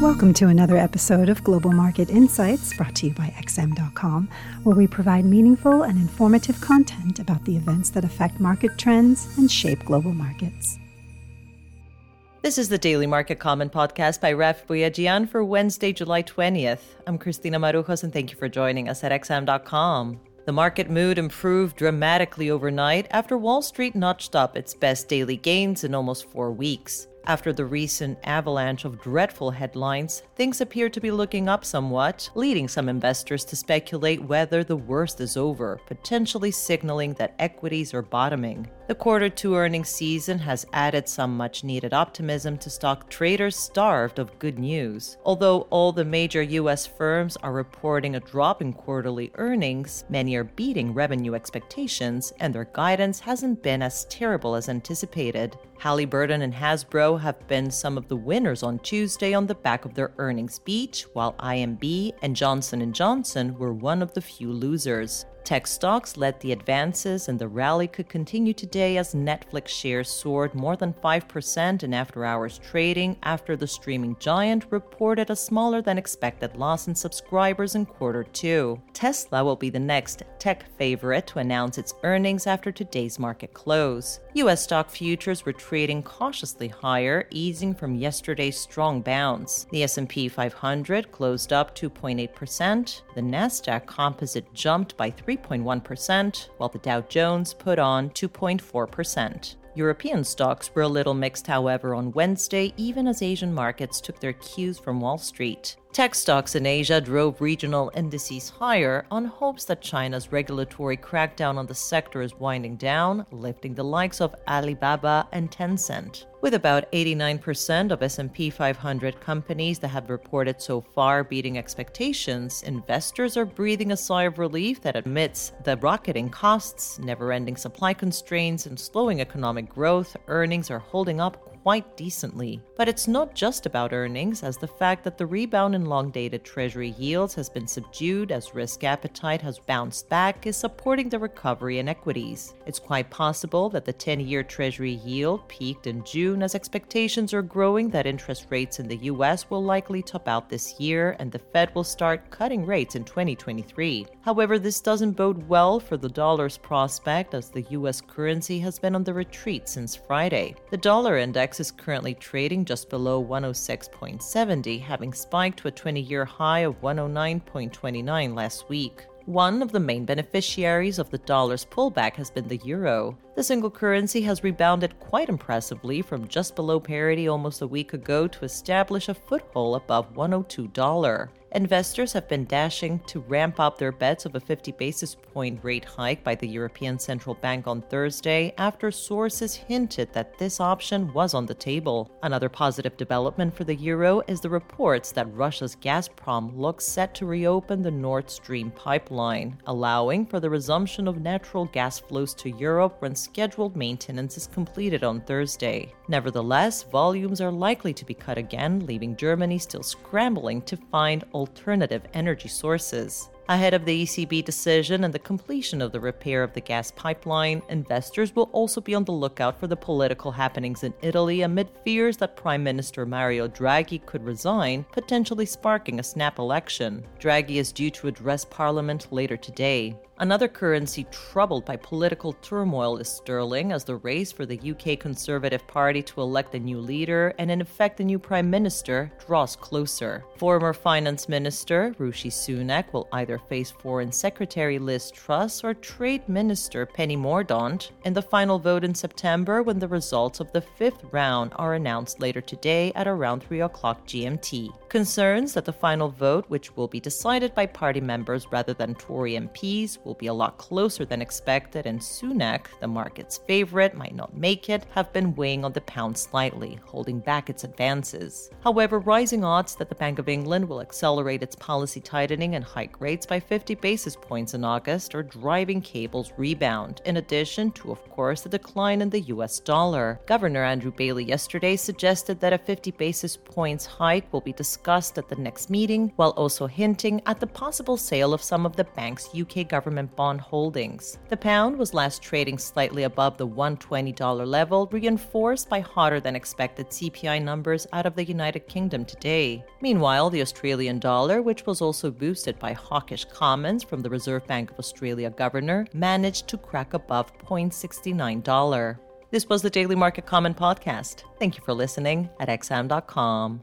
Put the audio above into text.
Welcome to another episode of Global Market Insights brought to you by XM.com, where we provide meaningful and informative content about the events that affect market trends and shape global markets. This is the Daily Market Comment podcast by Raf Boyadjian for Wednesday, July 20th. I'm Christina Marujos, and thank you for joining us at XM.com. The market mood improved dramatically overnight after Wall Street notched up its best daily gains in almost four weeks. After the recent avalanche of dreadful headlines, things appear to be looking up somewhat, leading some investors to speculate whether the worst is over, potentially signaling that equities are bottoming. The quarter two earnings season has added some much needed optimism to stock traders starved of good news. Although all the major US firms are reporting a drop in quarterly earnings, many are beating revenue expectations, and their guidance hasn't been as terrible as anticipated. Halliburton and Hasbro have been some of the winners on Tuesday on the back of their earnings speech, while IBM and Johnson & Johnson were one of the few losers. Tech stocks led the advances, and the rally could continue today as Netflix shares soared more than 5% in after hours trading after the streaming giant reported a smaller than expected loss in subscribers in quarter two. Tesla will be the next tech favorite to announce its earnings after today's market close. US stock futures were trading cautiously higher, easing from yesterday's strong bounce. The S&P 500 closed up 2.8%, the Nasdaq Composite jumped by 3 3.1%, while the Dow Jones put on 2.4%. European stocks were a little mixed, however, on Wednesday, even as Asian markets took their cues from Wall Street. Tech stocks in Asia drove regional indices higher on hopes that China's regulatory crackdown on the sector is winding down, lifting the likes of Alibaba and Tencent. With about 89% of S&P 500 companies that have reported so far beating expectations, investors are breathing a sigh of relief that amidst the rocketing costs, never-ending supply constraints, and slowing economic growth, earnings are holding up quite decently. But it's not just about earnings, as the fact that the rebound in long dated Treasury yields has been subdued as risk appetite has bounced back is supporting the recovery in equities. It's quite possible that the 10 year Treasury yield peaked in June as expectations are growing that interest rates in the US will likely top out this year and the Fed will start cutting rates in 2023. However, this doesn't bode well for the dollar's prospect as the US currency has been on the retreat since Friday. The dollar index index is currently trading just below 106.70, having spiked to a 20 year high of 109.29 last week. One of the main beneficiaries of the dollar's pullback has been the euro. The single currency has rebounded quite impressively from just below parity almost a week ago to establish a foothold above $102 investors have been dashing to ramp up their bets of a 50 basis point rate hike by the European Central Bank on Thursday after sources hinted that this option was on the table. Another positive development for the euro is the reports that Russia's Gazprom looks set to reopen the Nord Stream pipeline, allowing for the resumption of natural gas flows to Europe when scheduled maintenance is completed on Thursday. Nevertheless, volumes are likely to be cut again, leaving Germany still scrambling to find alternative energy sources. Ahead of the ECB decision and the completion of the repair of the gas pipeline, investors will also be on the lookout for the political happenings in Italy amid fears that Prime Minister Mario Draghi could resign, potentially sparking a snap election. Draghi is due to address Parliament later today. Another currency troubled by political turmoil is sterling, as the race for the UK Conservative Party to elect a new leader and, in effect, a new prime minister draws closer. Former Finance Minister Rishi Sunak will either face Foreign Secretary Liz Truss or Trade Minister Penny Mordaunt in the final vote in September when the results of the fifth round are announced later today at around 3 o'clock GMT. Concerns that the final vote, which will be decided by party members rather than Tory MPs, will be a lot closer than expected, and Sunak, the market's favorite, might not make it, have been weighing on the pound slightly, holding back its advances. However, rising odds that the Bank of England will accelerate its policy tightening and hike rates by 50 basis points in August are driving cables rebound, in addition to, of course, the decline in the US dollar. Governor Andrew Bailey yesterday suggested that a 50 basis points hike will be discussed at the next meeting, while also hinting at the possible sale of some of the bank's UK government government bond holdings. The pound was last trading slightly above the $120 level, reinforced by hotter than expected CPI numbers out of the United Kingdom today. Meanwhile, the Australian dollar, which was also boosted by hawkish comments from the Reserve Bank of Australia governor, managed to crack above $0.69. This was the Daily Market Comment podcast. Thank you for listening at xm.com.